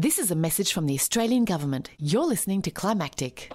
This is a message from the Australian Government. You're listening to Climactic.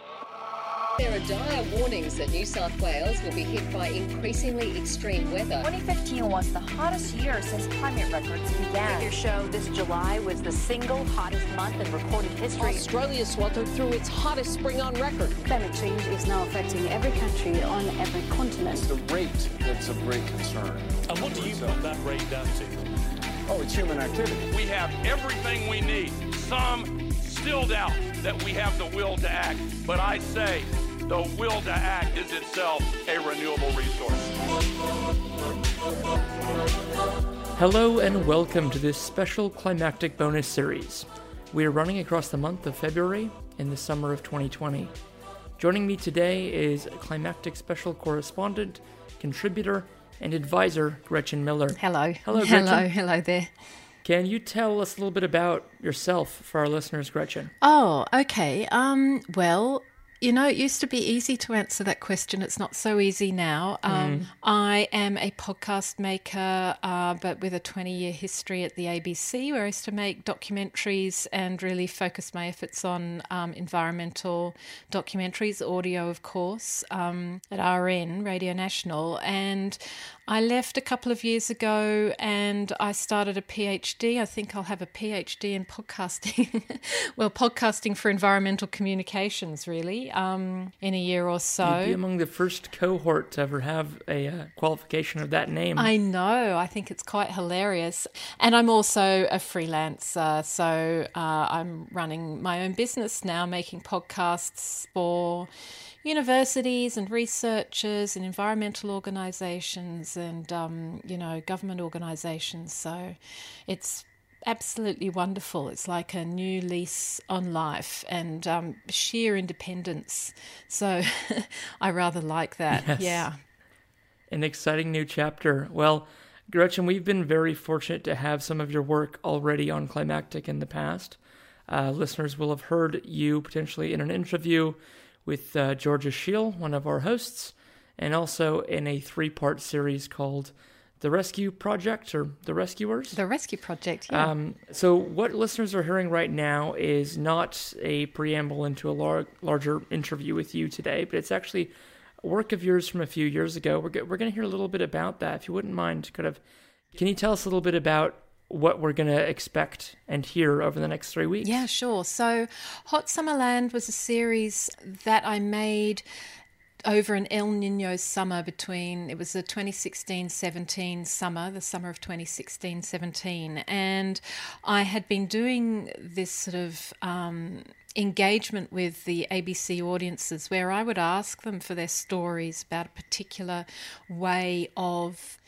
There are dire warnings that New South Wales will be hit by increasingly extreme weather. 2015 was the hottest year since climate records began. Your show this July was the single hottest month in recorded history. Australia sweltered through its hottest spring on record. Climate change is now affecting every country on every continent. It's the rate that's of great concern. And what do you put that rate down to? Oh, it's human activity. We have everything we need. Some still doubt that we have the will to act, but I say the will to act is itself a renewable resource. Hello and welcome to this special climactic bonus series. We are running across the month of February in the summer of 2020. Joining me today is climactic special correspondent, contributor, and advisor Gretchen Miller. Hello. Hello, Gretchen. Hello, hello there. Can you tell us a little bit about yourself for our listeners, Gretchen? Oh, okay. Um, well, you know, it used to be easy to answer that question. It's not so easy now. Um, Mm. I am a podcast maker, uh, but with a 20 year history at the ABC, where I used to make documentaries and really focus my efforts on um, environmental documentaries, audio, of course, um, at RN, Radio National. And I left a couple of years ago and I started a PhD. I think I'll have a PhD in podcasting. well, podcasting for environmental communications, really, um, in a year or so. You'd be among the first cohort to ever have a uh, qualification of that name. I know. I think it's quite hilarious. And I'm also a freelancer. So uh, I'm running my own business now, making podcasts for universities and researchers and environmental organizations and, um, you know, government organizations. So it's absolutely wonderful. It's like a new lease on life and um, sheer independence. So I rather like that. Yes. Yeah. An exciting new chapter. Well, Gretchen, we've been very fortunate to have some of your work already on Climactic in the past. Uh, listeners will have heard you potentially in an interview with uh, Georgia Scheel, one of our hosts, and also in a three part series called The Rescue Project or The Rescuers. The Rescue Project, yeah. Um, so, what listeners are hearing right now is not a preamble into a lar- larger interview with you today, but it's actually work of yours from a few years ago. We're, go- we're going to hear a little bit about that. If you wouldn't mind, kind of, can you tell us a little bit about what we're going to expect and hear over the next three weeks? Yeah, sure. So, Hot Summer Land was a series that I made over an El Nino summer between it was the 2016-17 summer the summer of 2016-17 and I had been doing this sort of um, engagement with the ABC audiences where I would ask them for their stories about a particular way of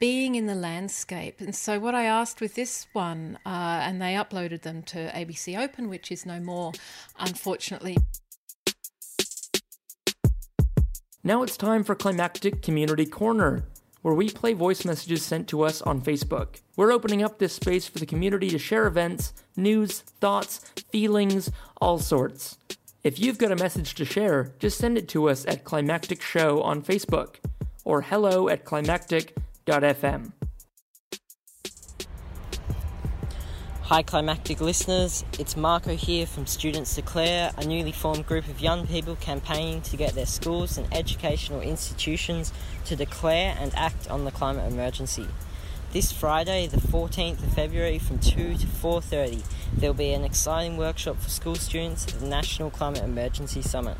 being in the landscape. And so, what I asked with this one, uh, and they uploaded them to ABC Open, which is no more, unfortunately. Now it's time for Climactic Community Corner, where we play voice messages sent to us on Facebook. We're opening up this space for the community to share events, news, thoughts, feelings, all sorts. If you've got a message to share, just send it to us at Climactic Show on Facebook or hello at Hi, climactic listeners. It's Marco here from Students Declare, a newly formed group of young people campaigning to get their schools and educational institutions to declare and act on the climate emergency. This Friday, the 14th of February, from 2 to 4:30, there will be an exciting workshop for school students at the National Climate Emergency Summit.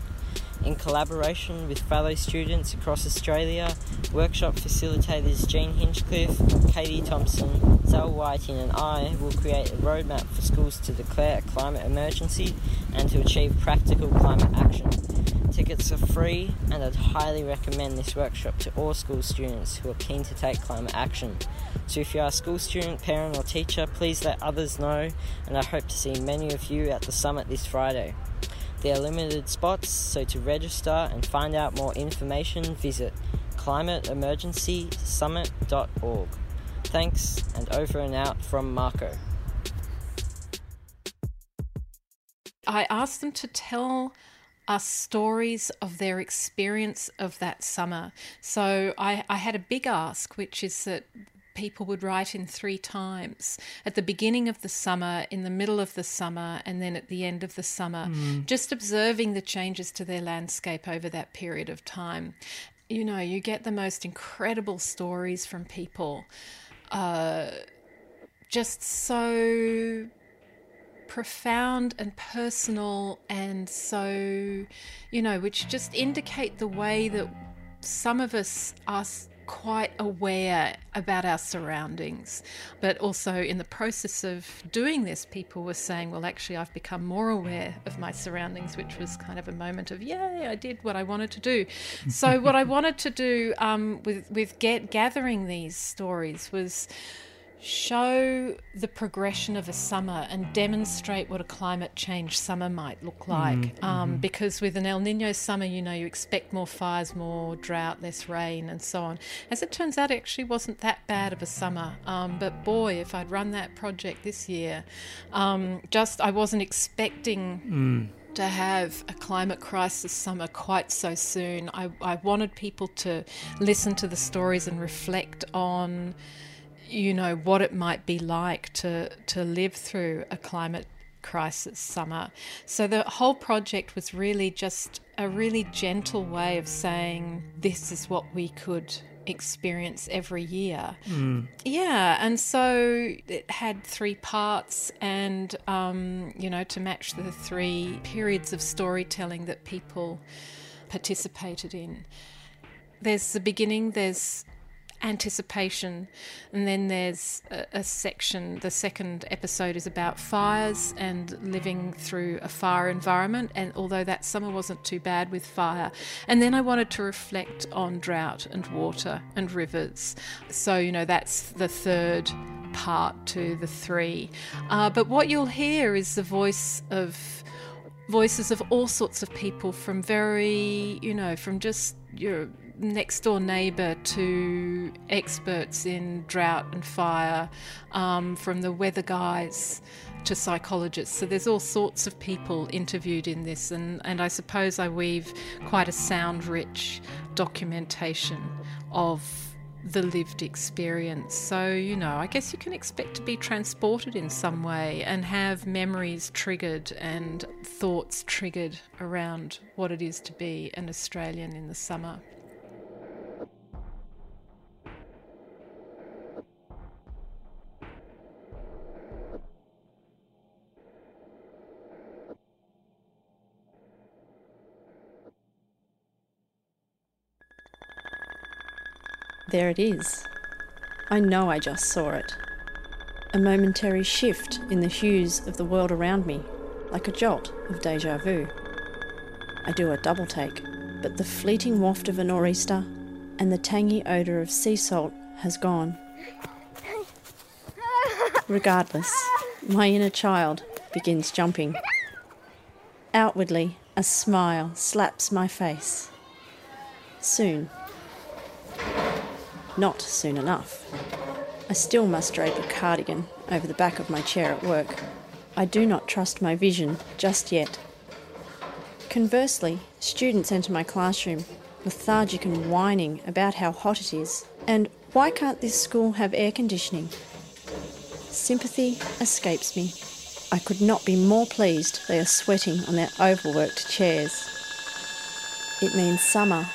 In collaboration with fellow students across Australia, workshop facilitators Jean Hinchliffe, Katie Thompson, Zell Whiting, and I will create a roadmap for schools to declare a climate emergency and to achieve practical climate action. Tickets are free, and I'd highly recommend this workshop to all school students who are keen to take climate action. So, if you are a school student, parent, or teacher, please let others know, and I hope to see many of you at the summit this Friday. There are limited spots, so to register and find out more information, visit climateemergencysummit.org. Thanks, and over and out from Marco. I asked them to tell us stories of their experience of that summer. So I, I had a big ask, which is that people would write in three times at the beginning of the summer, in the middle of the summer, and then at the end of the summer, Mm. just observing the changes to their landscape over that period of time. You know, you get the most incredible stories from people. Uh, just so profound and personal and so you know which just indicate the way that some of us are quite aware about our surroundings but also in the process of doing this people were saying well actually I've become more aware of my surroundings which was kind of a moment of yay I did what I wanted to do. So what I wanted to do um, with with get gathering these stories was show the progression of a summer and demonstrate what a climate change summer might look like. Mm, um. Because with an El Nino summer, you know, you expect more fires, more drought, less rain, and so on. As it turns out, it actually wasn't that bad of a summer. Um, but boy, if I'd run that project this year, um, just I wasn't expecting Mm. to have a climate crisis summer quite so soon. I, I wanted people to listen to the stories and reflect on, you know, what it might be like to, to live through a climate crisis summer. So the whole project was really just a really gentle way of saying this is what we could experience every year. Mm. Yeah, and so it had three parts, and um, you know, to match the three periods of storytelling that people participated in. There's the beginning, there's anticipation, and then there's a, a section. The second episode is about fires and living through a fire environment. And although that summer wasn't too bad with fire, and then I wanted to reflect on drought and water and rivers. So, you know, that's the third part to the three. Uh, but what you'll hear is the voice of voices of all sorts of people from very, you know, from just your next door neighbour to experts in drought and fire, um, from the weather guys to psychologists. So there's all sorts of people interviewed in this, and, and I suppose I weave quite a sound rich documentation of the lived experience. So, you know, I guess you can expect to be transported in some way and have memories triggered and thoughts triggered around what it is to be an Australian in the summer. There it is. I know I just saw it. A momentary shift in the hues of the world around me, like a jolt of deja vu. I do a double take, but the fleeting waft of a nor'easter and the tangy odour of sea salt has gone. Regardless, my inner child begins jumping. Outwardly, a smile slaps my face. Soon, not soon enough. I still must drape a cardigan over the back of my chair at work. I do not trust my vision just yet. Conversely, students enter my classroom lethargic and whining about how hot it is and why can't this school have air conditioning? Sympathy escapes me. I could not be more pleased they are sweating on their overworked chairs. It means summer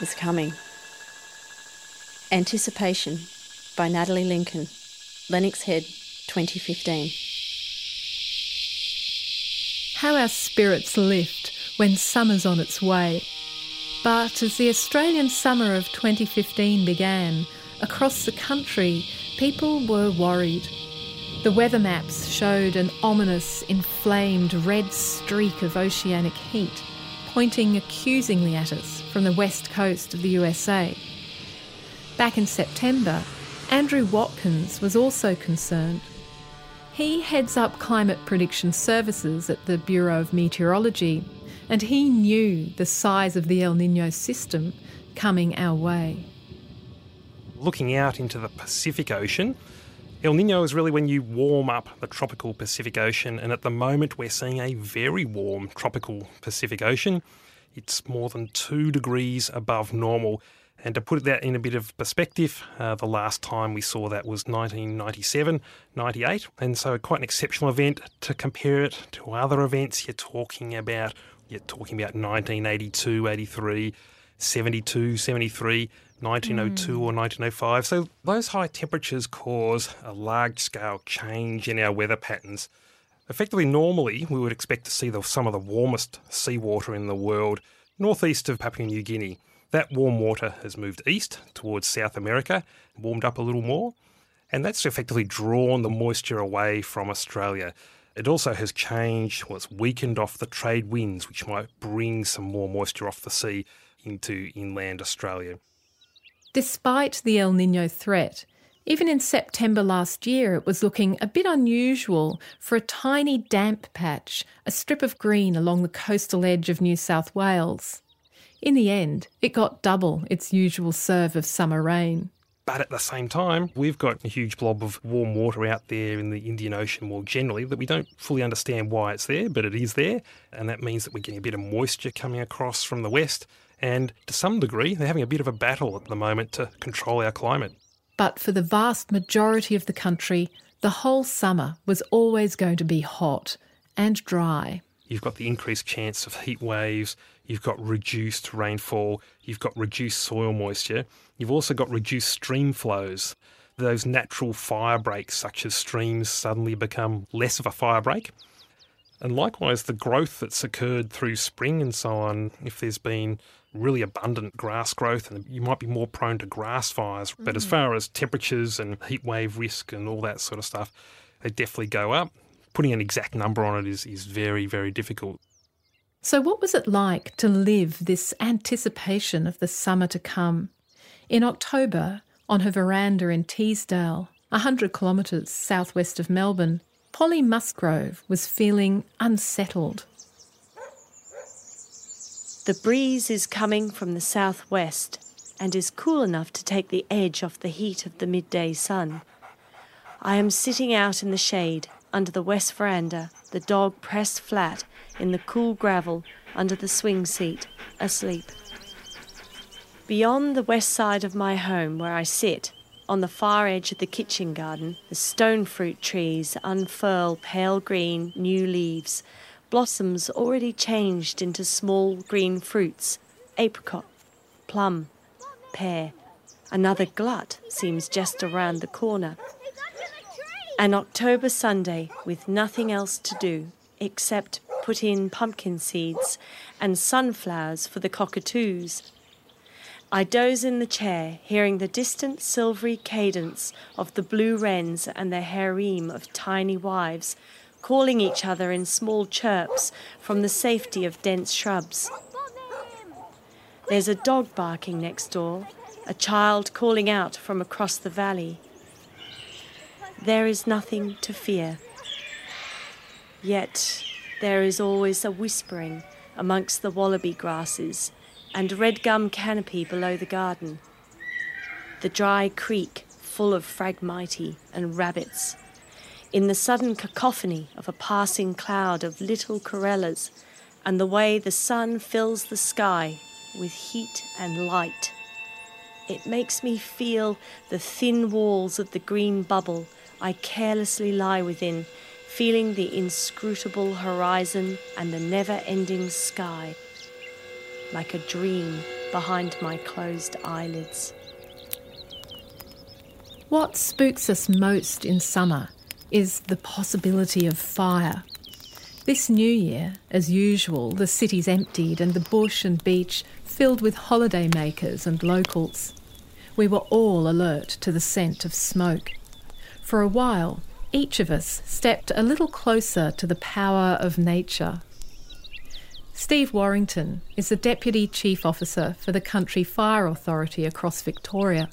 is coming. Anticipation by Natalie Lincoln, Lennox Head, 2015. How our spirits lift when summer's on its way. But as the Australian summer of 2015 began, across the country, people were worried. The weather maps showed an ominous, inflamed red streak of oceanic heat pointing accusingly at us from the west coast of the USA. Back in September, Andrew Watkins was also concerned. He heads up climate prediction services at the Bureau of Meteorology, and he knew the size of the El Nino system coming our way. Looking out into the Pacific Ocean, El Nino is really when you warm up the tropical Pacific Ocean, and at the moment we're seeing a very warm tropical Pacific Ocean. It's more than two degrees above normal, And to put that in a bit of perspective, uh, the last time we saw that was 1997, 98. And so quite an exceptional event. To compare it to other events, you're talking about you're talking about 1982, 83, 72, 73, 1902 mm. or 1905. So those high temperatures cause a large scale change in our weather patterns. Effectively, normally we would expect to see the, some of the warmest seawater in the world northeast of Papua New Guinea. That warm water has moved east towards South America, warmed up a little more, and that's effectively drawn the moisture away from Australia. It also has changed, well, it's weakened off the trade winds, which might bring some more moisture off the sea into inland Australia. Despite the El Nino threat, even in September last year, it was looking a bit unusual for a tiny damp patch, a strip of green along the coastal edge of New South Wales. In the end, it got double its usual serve of summer rain. But at the same time, we've got a huge blob of warm water out there in the Indian Ocean more generally that we don't fully understand why it's there, but it is there. And that means that we're getting a bit of moisture coming across from the west. And to some degree, they're having a bit of a battle at the moment to control our climate. But for the vast majority of the country, the whole summer was always going to be hot and dry. You've got the increased chance of heat waves, you've got reduced rainfall, you've got reduced soil moisture, you've also got reduced stream flows. Those natural fire breaks, such as streams, suddenly become less of a fire break. And likewise, the growth that's occurred through spring and so on, if there's been really abundant grass growth, and you might be more prone to grass fires. Mm. But as mm. far as temperatures and heat wave risk and all that sort of stuff, they definitely go up. Putting an exact number on it is, is very, very difficult. So, what was it like to live this anticipation of the summer to come? In October, on her veranda in Teesdale, 100 kilometres southwest of Melbourne, Polly Musgrove was feeling unsettled. The breeze is coming from the southwest and is cool enough to take the edge off the heat of the midday sun. I am sitting out in the shade under the west veranda, the dog pressed flat in the cool gravel under the swing seat, asleep. Beyond the west side of my home, where I sit, on the far edge of the kitchen garden, the stone fruit trees unfurl pale green new leaves blossoms already changed into small green fruits apricot, plum, pear. Another glut seems just around the corner. An October Sunday with nothing else to do except put in pumpkin seeds and sunflowers for the cockatoos. I doze in the chair, hearing the distant silvery cadence of the blue wrens and their harem of tiny wives calling each other in small chirps from the safety of dense shrubs. There's a dog barking next door, a child calling out from across the valley. There is nothing to fear. Yet there is always a whispering amongst the wallaby grasses and red gum canopy below the garden. The dry creek full of phragmites and rabbits in the sudden cacophony of a passing cloud of little corellas and the way the sun fills the sky with heat and light. It makes me feel the thin walls of the green bubble I carelessly lie within, feeling the inscrutable horizon and the never ending sky, like a dream behind my closed eyelids. What spooks us most in summer is the possibility of fire. This new year, as usual, the city's emptied and the bush and beach filled with holidaymakers and locals. We were all alert to the scent of smoke. For a while, each of us stepped a little closer to the power of nature. Steve Warrington is the Deputy Chief Officer for the Country Fire Authority across Victoria.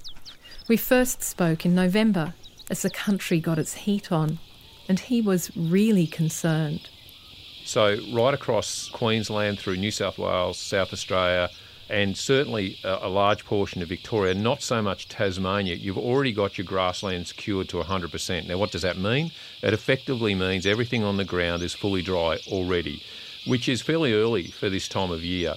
We first spoke in November as the country got its heat on, and he was really concerned. So, right across Queensland through New South Wales, South Australia, and certainly a, a, large portion of Victoria, not so much Tasmania, you've already got your grasslands cured to 100%. Now, what does that mean? It effectively means everything on the ground is fully dry already, which is fairly early for this time of year.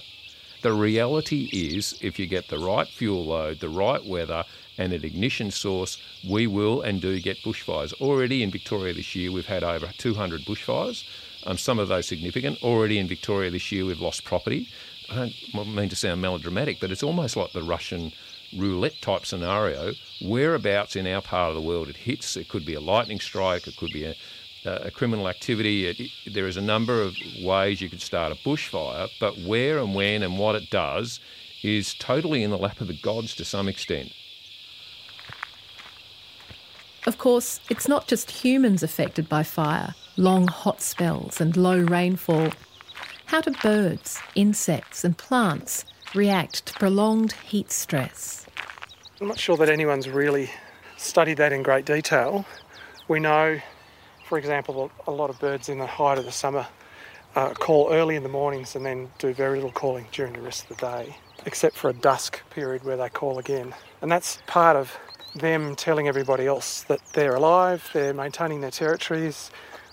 The reality is, if you get the right fuel load, the right weather, and an ignition source, we will and do get bushfires. Already in Victoria this year, we've had over 200 bushfires, um, some of those significant. Already in Victoria this year, we've lost property. I don't mean to sound melodramatic, but it's almost like the Russian roulette type scenario. Whereabouts in our part of the world it hits, it could be a lightning strike, it could be a, a criminal activity. It, it, there is a number of ways you could start a bushfire, but where and when and what it does is totally in the lap of the gods to some extent. Of course, it's not just humans affected by fire, long hot spells and low rainfall. How do birds, insects, and plants react to prolonged heat stress? I'm not sure that anyone's really studied that in great detail. We know, for example, a lot of birds in the height of the summer uh, call early in the mornings and then do very little calling during the rest of the day, except for a dusk period where they call again. And that's part of them telling everybody else that they're alive, they're maintaining their territories,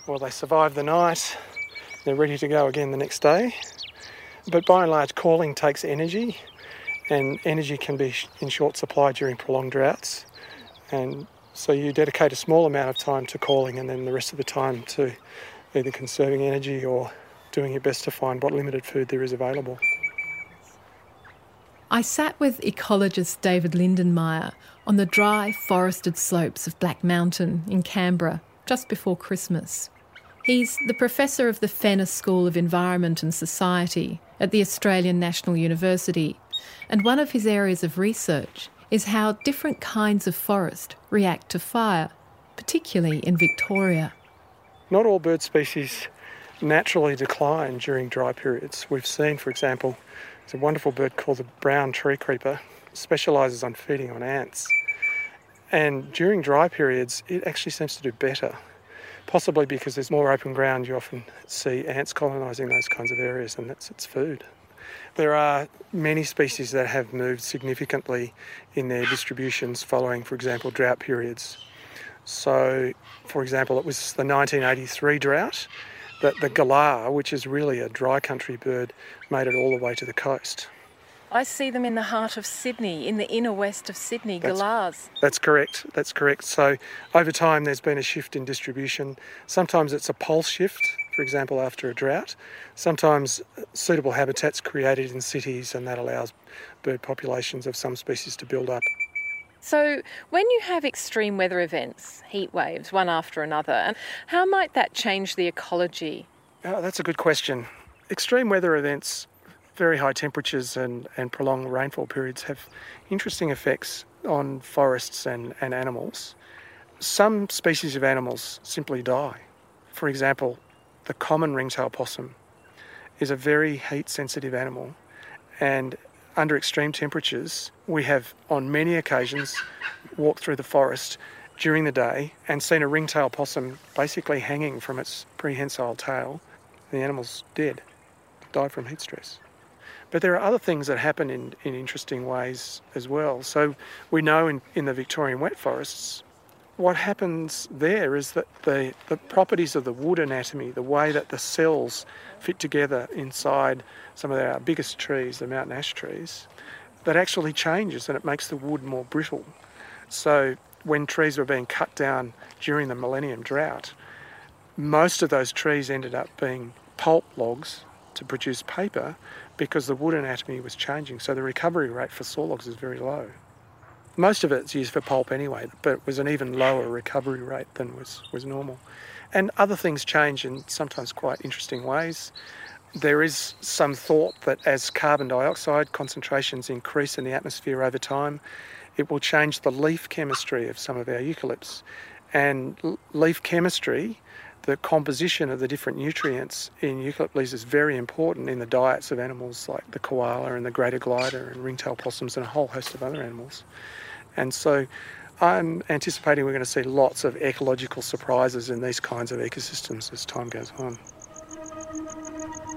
or they survived the night, they're ready to go again the next day. But by and large, calling takes energy, and energy can be in short supply during prolonged droughts. And so you dedicate a small amount of time to calling, and then the rest of the time to either conserving energy or doing your best to find what limited food there is available. I sat with ecologist David Lindenmayer on the dry, forested slopes of Black Mountain in Canberra just before Christmas. He's the professor of the Fenner School of Environment and Society at the Australian National University, and one of his areas of research is how different kinds of forest react to fire, particularly in Victoria. Not all bird species naturally decline during dry periods. We've seen, for example, there's a wonderful bird called the brown tree creeper, specialises on feeding on ants. And during dry periods, it actually seems to do better. Possibly because there's more open ground, you often see ants colonising those kinds of areas, and that's its food. There are many species that have moved significantly in their distributions following, for example, drought periods. So, for example, it was the 1983 drought that the galah, which is really a dry country bird, made it all the way to the coast. I see them in the heart of Sydney, in the inner west of Sydney, that's, galahs. That's correct. That's correct. So over time, there's been a shift in distribution. Sometimes it's a pulse shift, for example, after a drought. Sometimes uh, suitable habitats created in cities, and that allows bird populations of some species to build up. So, when you have extreme weather events, heat waves, one after another, how might that change the ecology? Oh, that's a good question. Extreme weather events very high temperatures and, and prolonged rainfall periods have interesting effects on forests and, and animals. Some species of animals simply die. For example, the common ringtail possum is a very heat sensitive animal, and under extreme temperatures, we have on many occasions walked through the forest during the day and seen a ringtail possum basically hanging from its prehensile tail. The animal's dead, died from heat stress. But there are other things that happen in, in interesting ways as well. So we know in, in the Victorian wet forests, what happens there is that the, the properties of the wood anatomy, the way that the cells fit together inside some of our biggest trees, the mountain ash trees, that actually changes and it makes the wood more brittle. So when trees were being cut down during the millennium drought, most of those trees ended up being pulp logs to produce paper because the wood anatomy was changing. So the recovery rate for sawlogs is very low. Most of it's used for pulp anyway, but it was an even lower recovery rate than was, was normal. And other things change in sometimes quite interesting ways. There is some thought that as carbon dioxide concentrations increase in the atmosphere over time, it will change the leaf chemistry of some of our eucalypts. And leaf chemistry the composition of the different nutrients in eucalypt is very important in the diets of animals like the koala and the greater glider and ringtail possums and a whole host of other animals. And so I'm anticipating we're going to see lots of ecological surprises in these kinds of ecosystems as time goes on.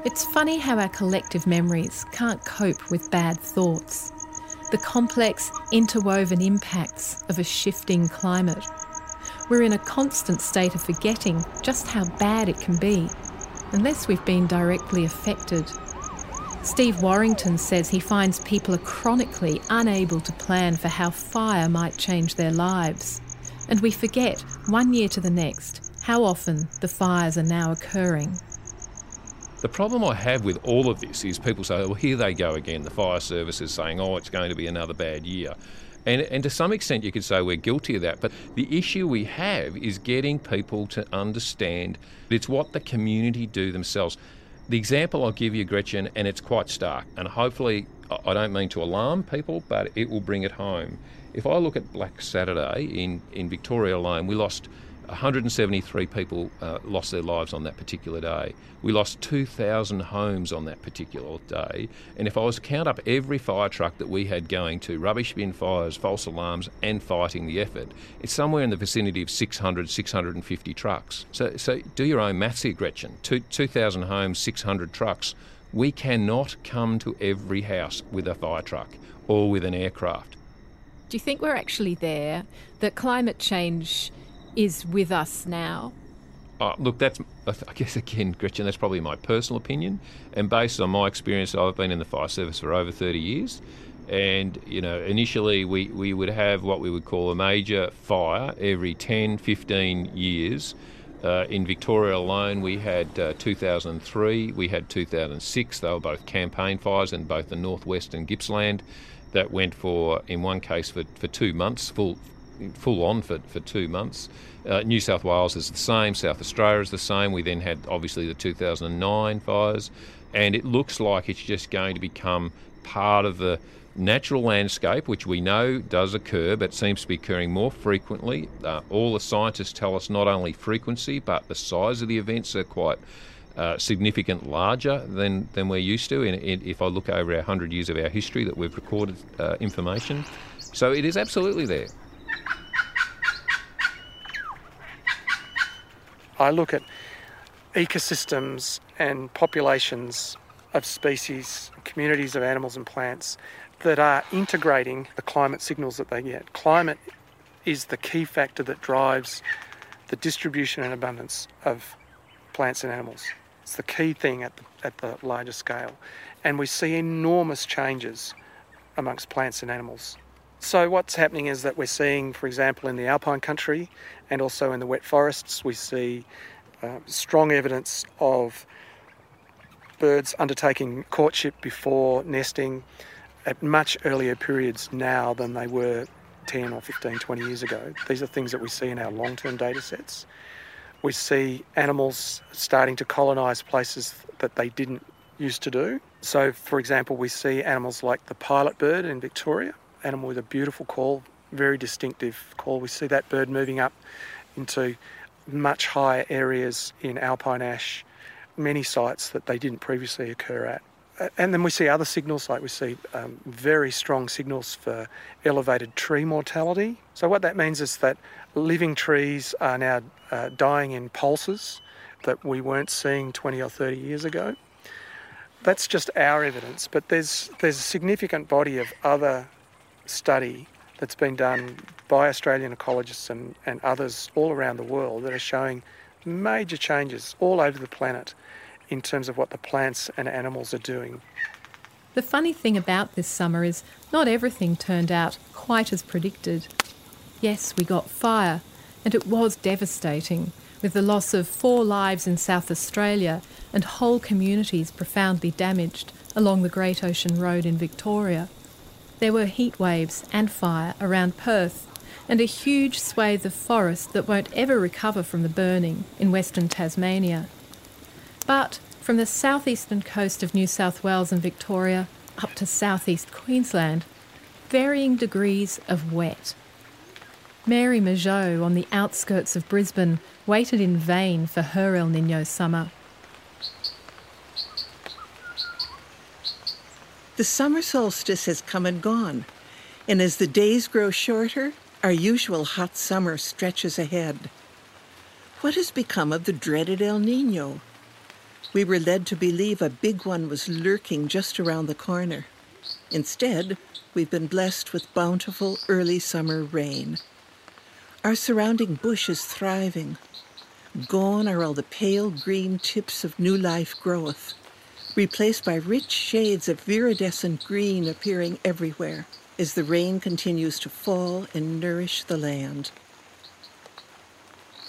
It's funny how our collective memories can't cope with bad thoughts. The complex, interwoven impacts of a shifting climate we're in a constant state of forgetting just how bad it can be, unless we've been directly affected. Steve Warrington says he finds people are chronically unable to plan for how fire might change their lives. And we forget, one year to the next, how often the fires are now occurring. The problem I have with all of this is people say, well, here they go again. The fire service is saying, oh, it's going to be another bad year. And, and to some extent, you could say we're guilty of that. But the issue we have is getting people to understand it's what the community do themselves. The example I'll give you, Gretchen, and it's quite stark, and hopefully I don't mean to alarm people, but it will bring it home. If I look at Black Saturday in, in Victoria alone, we lost 173 people uh, lost their lives on that particular day. We lost 2,000 homes on that particular day. And if I was to count up every fire truck that we had going to rubbish bin fires, false alarms, and fighting the effort, it's somewhere in the vicinity of 600, 650 trucks. So, so do your own maths here, Gretchen. 2,000 homes, 600 trucks. We cannot come to every house with a fire truck or with an aircraft. Do you think we're actually there? That climate change is with us now? Oh, look, that's, I guess, again, Gretchen, that's probably my personal opinion. And based on my experience, I've been in the fire service for over 30 years. And, you know, initially we, we would have what we would call a major fire every 10, 15 years. Uh, in Victoria alone, we had uh, 2003, we had 2006. They were both campaign fires in both the northwest and Gippsland that went for, in one case, for, for two months, full full on for, for two months. Uh, New South Wales is the same, South Australia is the same. We then had obviously the 2009 fires, and it looks like it's just going to become part of the natural landscape, which we know does occur but seems to be occurring more frequently. Uh, all the scientists tell us not only frequency but the size of the events are quite. Uh, significant larger than, than we're used to. In, in, if I look over our 100 years of our history that we've recorded uh, information. So it is absolutely there. I look at ecosystems and populations of species, communities of animals and plants that are integrating the climate signals that they get. Climate is the key factor that drives the distribution and abundance of plants and animals. It's the key thing at the, at the larger scale. And we see enormous changes amongst plants and animals. So, what's happening is that we're seeing, for example, in the alpine country and also in the wet forests, we see uh, strong evidence of birds undertaking courtship before nesting at much earlier periods now than they were 10 or 15, 20 years ago. These are things that we see in our long term data sets. We see animals starting to colonise places that they didn't used to do. So, for example, we see animals like the pilot bird in Victoria, animal with a beautiful call, very distinctive call. We see that bird moving up into much higher areas in alpine ash, many sites that they didn't previously occur at. And then we see other signals, like we see um, very strong signals for elevated tree mortality. So, what that means is that living trees are now uh, dying in pulses that we weren't seeing 20 or 30 years ago. That's just our evidence, but there's, there's a significant body of other study that's been done by Australian ecologists and, and others all around the world that are showing major changes all over the planet in terms of what the plants and animals are doing. The funny thing about this summer is not everything turned out quite as predicted. Yes, we got fire, and it was devastating, with the loss of four lives in South Australia and whole communities profoundly damaged along the Great Ocean Road in Victoria. There were heat waves and fire around Perth, and a huge swathe of forest that won't ever recover from the burning in Western Tasmania. But from the southeastern coast of New South Wales and Victoria up to southeast Queensland, varying degrees of wet. Mary Mageau on the outskirts of Brisbane waited in vain for her El Nino summer. The summer solstice has come and gone, and as the days grow shorter, our usual hot summer stretches ahead. What has become of the dreaded El Nino? We were led to believe a big one was lurking just around the corner. Instead, we've been blessed with bountiful early summer rain. Our surrounding bush is thriving. Gone are all the pale green tips of new life growth replaced by rich shades of viridescent green appearing everywhere as the rain continues to fall and nourish the land.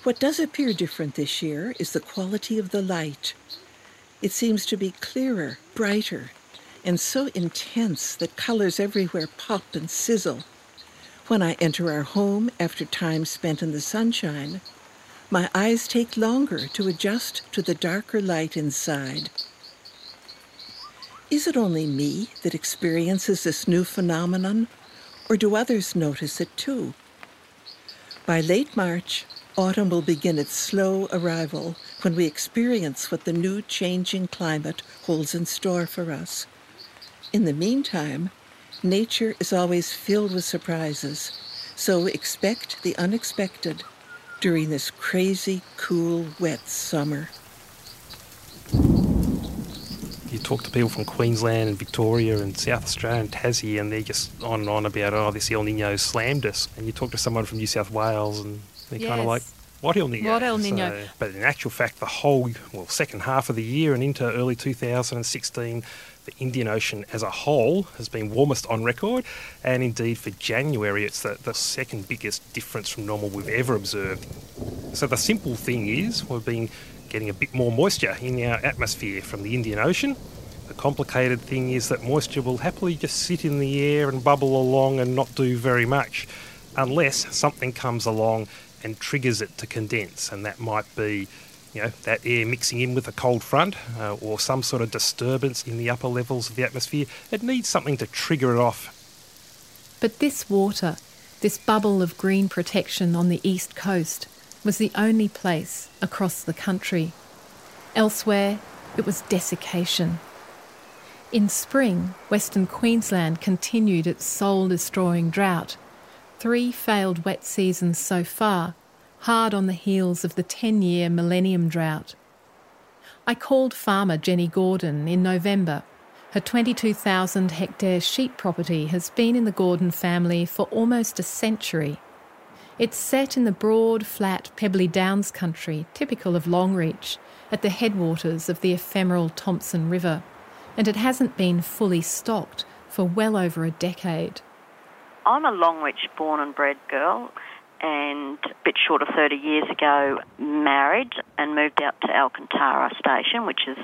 What does appear different this year is the quality of the light. It seems to be clearer, brighter, and so intense that colors everywhere pop and sizzle. When I enter our home after time spent in the sunshine, my eyes take longer to adjust to the darker light inside. Is it only me that experiences this new phenomenon, or do others notice it too? By late March, autumn will begin its slow arrival when we experience what the new changing climate holds in store for us. In the meantime, nature is always filled with surprises, so expect the unexpected during this crazy, cool, wet summer. You talk to people from Queensland and Victoria and South Australia and Tassie, and they're just on and on about, oh, this El Nino slammed us. And you talk to someone from New South Wales, and they're kind of like, what El Nino? What El Nino? So- but in actual fact, the whole, well, second half of the year and into early 2016, the Indian Ocean as a whole has been warmest on record. And indeed, for January, it's the, the second biggest difference from normal we've ever observed. So the simple thing is we've been getting a bit more moisture in our atmosphere from the Indian Ocean. The complicated thing is that moisture will happily just sit in the air and bubble along and not do very much unless something comes along and triggers it to condense. And that might be, you know, that air mixing in with a cold front uh, or some sort of disturbance in the upper levels of the atmosphere. It needs something to trigger it off. But this water, this bubble of green protection on the east coast, was the only place across the country. Elsewhere, it was desiccation. In spring, Western Queensland continued its soul destroying drought. Three failed wet seasons so far, hard on the heels of the 10 year millennium drought. I called farmer Jenny Gordon in November. Her 22,000 hectare sheep property has been in the Gordon family for almost a century. It's set in the broad, flat, pebbly Downs country, typical of Longreach, at the headwaters of the ephemeral Thomson River, and it hasn't been fully stocked for well over a decade. I'm a Longreach born and bred girl and a bit short of 30 years ago married and moved out to El Kantara Station, which is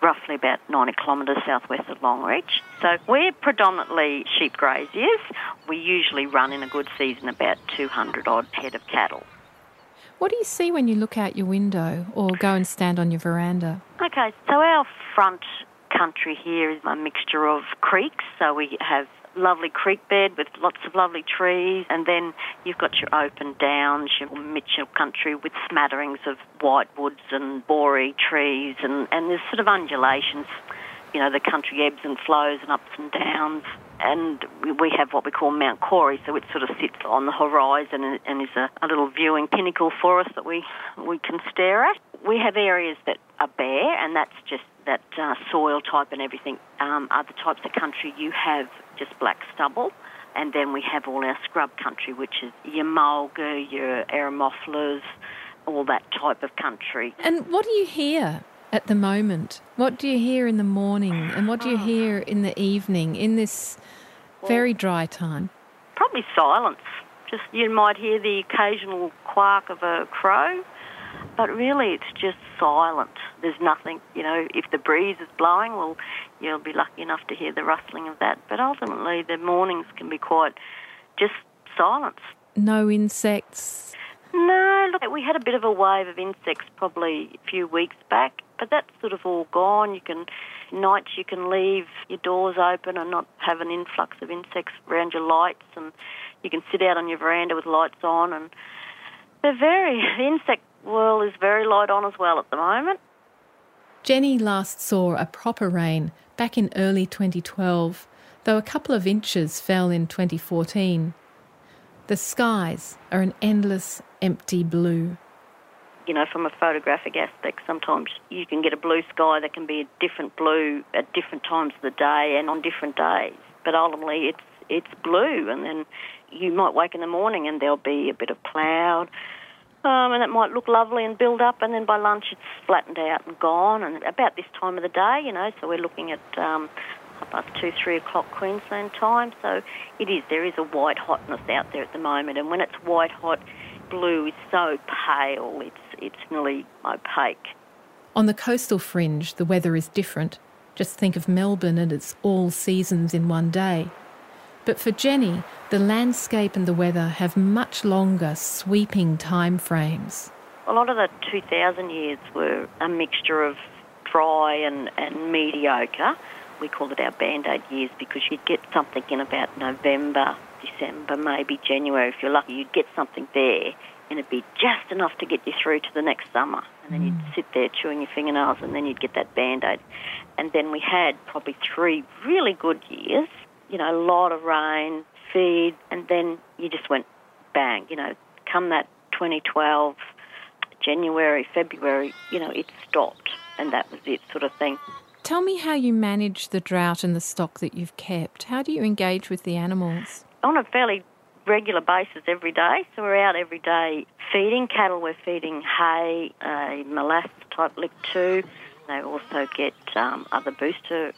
roughly about 90 kilometres southwest of Longreach. So we're predominantly sheep graziers. We usually run in a good season about 200 odd head of cattle. What do you see when you look out your window or go and stand on your veranda? Okay, so our front country here is a mixture of creeks. So we have lovely creek bed with lots of lovely trees, and then you've got your open downs, your Mitchell country with smatterings of whitewoods and boree trees, and, and there's sort of undulations. You know, the country ebbs and flows and ups and downs. And we- have what we call Mount Corey, so it sort of sits on the horizon and, and is a, a little viewing pinnacle for us that we, we can stare at. We have areas that are bare, and that's just that uh, soil type and everything. Um, other types of country, you have just black stubble, and then we have all our scrub country, which is your mulga, your eremophilas, all that type of country. And what do you hear at the moment? What do you hear in the morning and what do you hear in the evening in this very dry time? Probably silence. Just you might hear the occasional quack of a crow, but really it's just silent. There's nothing, you know, if the breeze is blowing, well, you'll be lucky enough to hear the rustling of that. But ultimately, the mornings can be quite just silence. No insects. No, look, we had a bit of a wave of insects probably a few weeks back, but that's sort of all gone. You can nights you can leave your doors open and not have an influx of insects around your lights, and you can sit out on your veranda with lights on, and they're very the insect world is very light on as well at the moment. Jenny last saw a proper rain back in early 2012, though a couple of inches fell in 2014. The skies are an endless, empty blue. you know, from a photographic aspect, sometimes you can get a blue sky that can be a different blue at different times of the day and on different days. But ultimately, it's it's blue, and then you might wake in the morning and there'll be a bit of cloud, Um, and it might look lovely and build up, and then by lunch it's flattened out and gone. And about this time of the day, you know, so we're looking at um, about two, three o'clock Queensland time. So it is. There is a white hotness out there at the moment, and when it's white hot, blue is so pale. It's it's nearly opaque. On the coastal fringe, the weather is different. Just think of Melbourne and its all seasons in one day. But for Jenny, the landscape and the weather have much longer, sweeping time frames. A lot of the 2000 years were a mixture of dry and, and mediocre. We called it our band aid years because you'd get something in about November, December, maybe January. If you're lucky, you'd get something there and it'd be just enough to get you through to the next summer. And then you'd mm. sit there chewing your fingernails and then you'd get that band aid. And then we had probably three really good years you know, a lot of rain, feed, and then you just went bang. You know, come that 2012, January, February, you know, it stopped, and that was it, sort of thing. Tell me how you manage the drought and the stock that you've kept. How do you engage with the animals? On a fairly regular basis every day. So we're out every day feeding cattle. We're feeding hay, a molasses type lick too. They also get um, other booster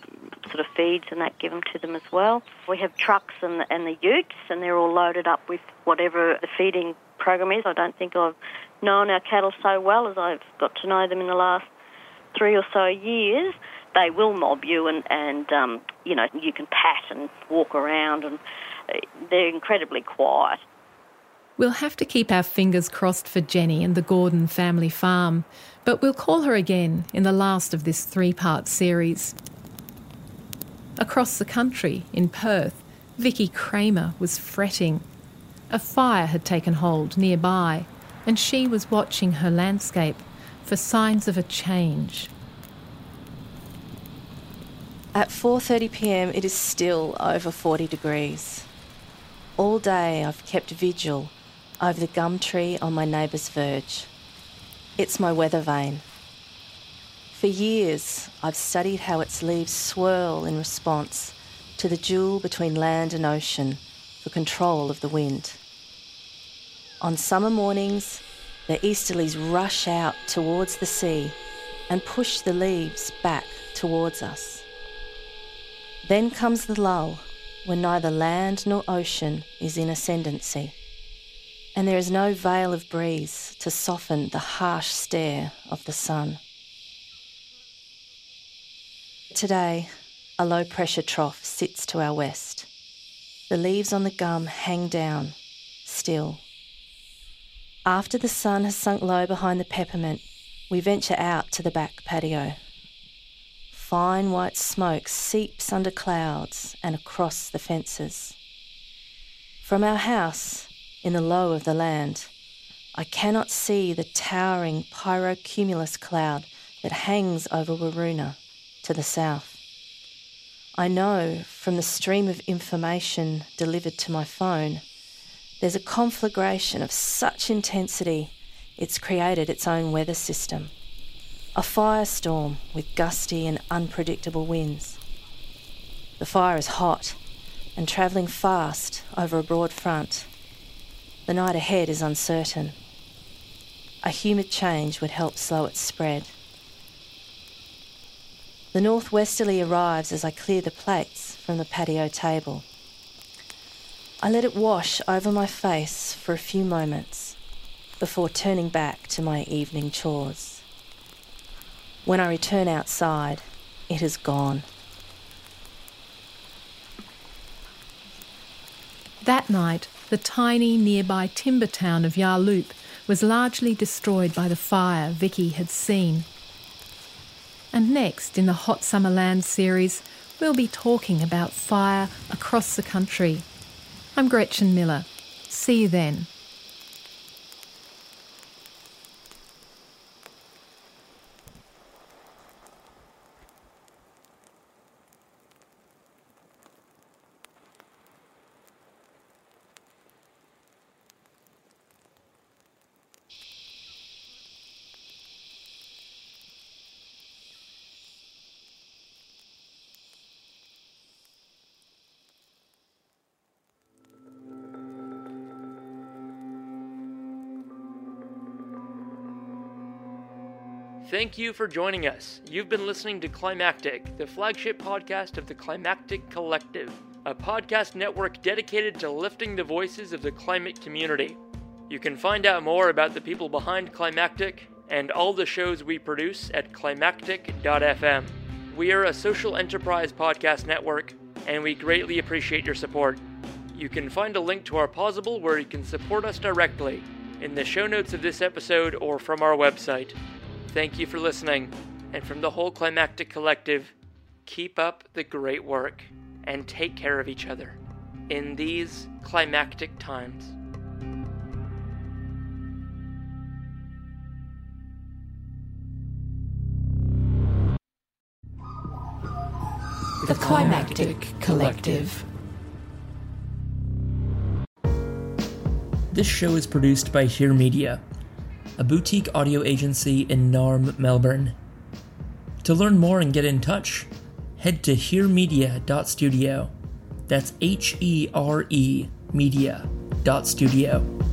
sort of feeds and that given to them as well. We have trucks and, and the utes, and they're all loaded up with whatever the feeding program is. I don't think I've known our cattle so well as I've got to know them in the last three or so years. They will mob you, and and um, you know you can pat and walk around, and uh, they're incredibly quiet. We'll have to keep our fingers crossed for Jenny and the Gordon family farm, but we'll call her again in the last of this three part series. Across the country, in Perth, Viki Cramer was fretting. A fire had taken hold nearby, and she was watching her landscape for signs of a change. At 4:30 p.m. it is still over 40 degrees. All day I've kept vigil over the gum tree on my neighbour's verge. It's my weather vane. For years, I've studied how its leaves swirl in response to the duel between land and ocean for control of the wind. On summer mornings, the easterlies rush out towards the sea and push the leaves back towards us. Then comes the lull when neither land nor ocean is in ascendancy and there is no veil of breeze to soften the harsh stare of the sun. Today, a low pressure trough sits to our west. The leaves on the gum hang down, still. After the sun has sunk low behind the peppermint, we venture out to the back patio. Fine white smoke seeps under clouds and across the fences. From our house, in the low of the land. I cannot see the towering pyrocumulus cloud that hangs over Waroona to the south. I know from the stream of information delivered to my phone, there's a conflagration of such intensity it's created its own weather system. A firestorm with gusty and unpredictable winds. The fire is hot and travelling fast over a broad front the night ahead is uncertain. A humid change would help slow its spread. The northwesterly arrives as I clear the plates from the patio table. I let it wash over my face for a few moments before turning back to my evening chores. When I return outside, it is gone. That night, the tiny nearby timber town of Yarloop was largely destroyed by the fire Viki had seen. And next, in the Hot Summer Land series, we'll be talking about fire across the country. I'm Gretchen Miller. See you then. Thank you for joining us. You've been listening to Climactic, the flagship podcast of the Climactic Collective, a podcast network dedicated to lifting the voices of the climate community. You can find out more about the people behind Climactic and all the shows we produce at climactic.fm. We are a social enterprise podcast network, and we greatly appreciate your support. You can find a link to our Pozible where you can support us directly in the show notes of this episode or from our website. Thank you for listening, and from the whole Climactic Collective, keep up the great work and take care of each other in these climactic times. The Climactic Collective. This show is produced by Hear Media, a boutique audio agency in Narm, Melbourne. To learn more and get in touch, head to hearmedia.studio. That's H E R E media.studio.